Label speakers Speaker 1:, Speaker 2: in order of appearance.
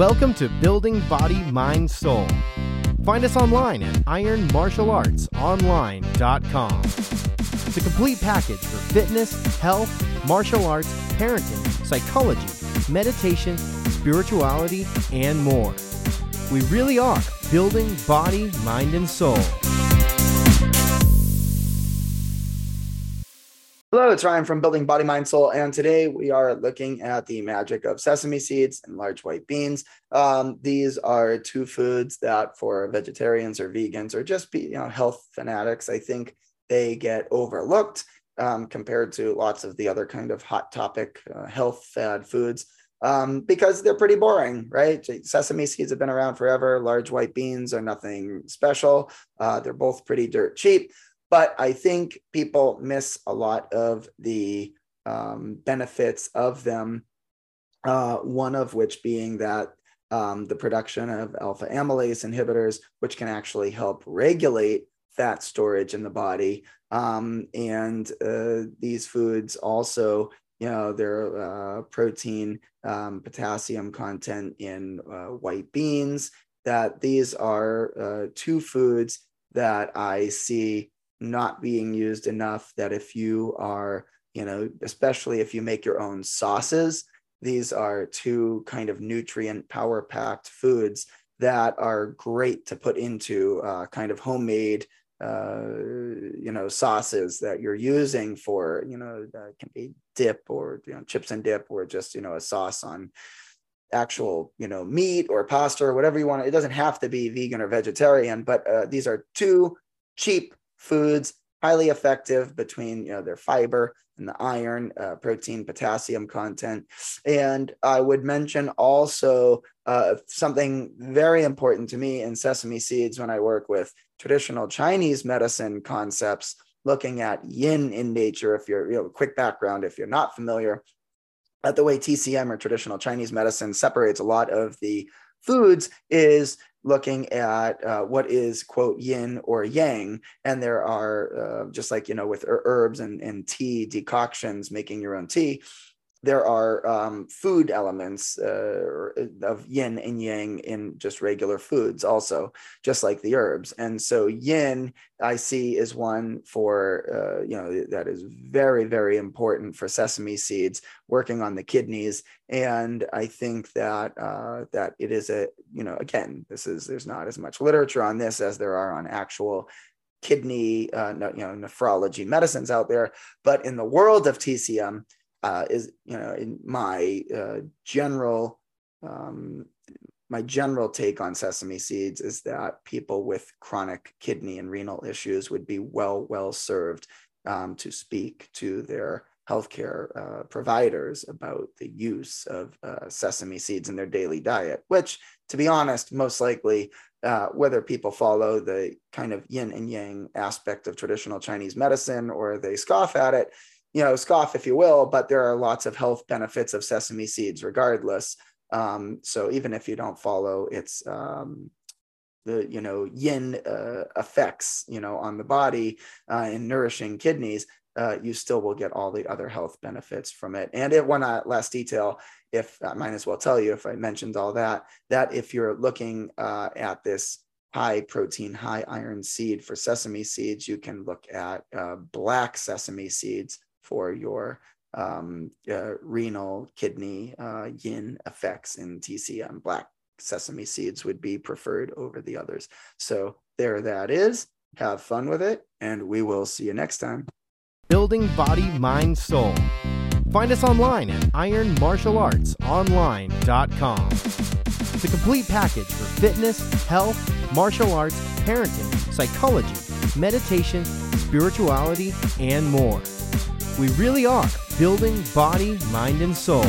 Speaker 1: Welcome to Building Body, Mind, Soul. Find us online at ironmartialartsonline.com. The complete package for fitness, health, martial arts, parenting, psychology, meditation, spirituality, and more. We really are building body, mind, and soul.
Speaker 2: Hello, it's Ryan from Building Body, Mind, Soul, and today we are looking at the magic of sesame seeds and large white beans. Um, these are two foods that, for vegetarians or vegans or just be, you know health fanatics, I think they get overlooked um, compared to lots of the other kind of hot topic uh, health fad foods um, because they're pretty boring, right? Sesame seeds have been around forever. Large white beans are nothing special. Uh, they're both pretty dirt cheap but I think people miss a lot of the um, benefits of them. Uh, one of which being that um, the production of alpha amylase inhibitors, which can actually help regulate fat storage in the body. Um, and uh, these foods also, you know, their uh, protein, um, potassium content in uh, white beans, that these are uh, two foods that I see not being used enough that if you are you know especially if you make your own sauces these are two kind of nutrient power packed foods that are great to put into uh, kind of homemade uh, you know sauces that you're using for you know that can be dip or you know chips and dip or just you know a sauce on actual you know meat or pasta or whatever you want. It doesn't have to be vegan or vegetarian but uh, these are two cheap foods, highly effective between you know their fiber and the iron, uh, protein, potassium content. And I would mention also uh, something very important to me in sesame seeds when I work with traditional Chinese medicine concepts, looking at yin in nature. If you're, you know, quick background, if you're not familiar, at the way TCM or traditional Chinese medicine separates a lot of the foods is looking at uh, what is quote yin or yang. And there are uh, just like you know with herbs and, and tea decoctions making your own tea there are um, food elements uh, of yin and yang in just regular foods also just like the herbs. And so yin i see is one for uh, you know that is very very important for sesame seeds working on the kidneys. And i think that uh, that it is a you know again this is there's not as much literature on this as there are on actual kidney uh, you know nephrology medicines out there. But in the world of tcm uh, is you know in my uh, general um, my general take on sesame seeds is that people with chronic kidney and renal issues would be well well served um, to speak to their healthcare uh, providers about the use of uh, sesame seeds in their daily diet, which, to be honest, most likely, uh, whether people follow the kind of yin and yang aspect of traditional Chinese medicine or they scoff at it, you know, scoff if you will, but there are lots of health benefits of sesame seeds regardless. Um, so even if you don't follow its um, the you know yin uh, effects you know on the body uh, in nourishing kidneys, uh, you still will get all the other health benefits from it. And it one uh, last detail, if I might as well tell you if I mentioned all that, that if you're looking uh, at this high protein, high iron seed for sesame seeds, you can look at uh, black sesame seeds for your um, uh, renal, kidney, uh, yin effects in TCM. Black sesame seeds would be preferred over the others. So there that is. Have fun with it, and we will see you next time.
Speaker 1: Building Body, Mind, Soul. Find us online at ironmartialartsonline.com. The complete package for fitness, health, martial arts, parenting, psychology, meditation, spirituality, and more. We really are building body, mind, and soul.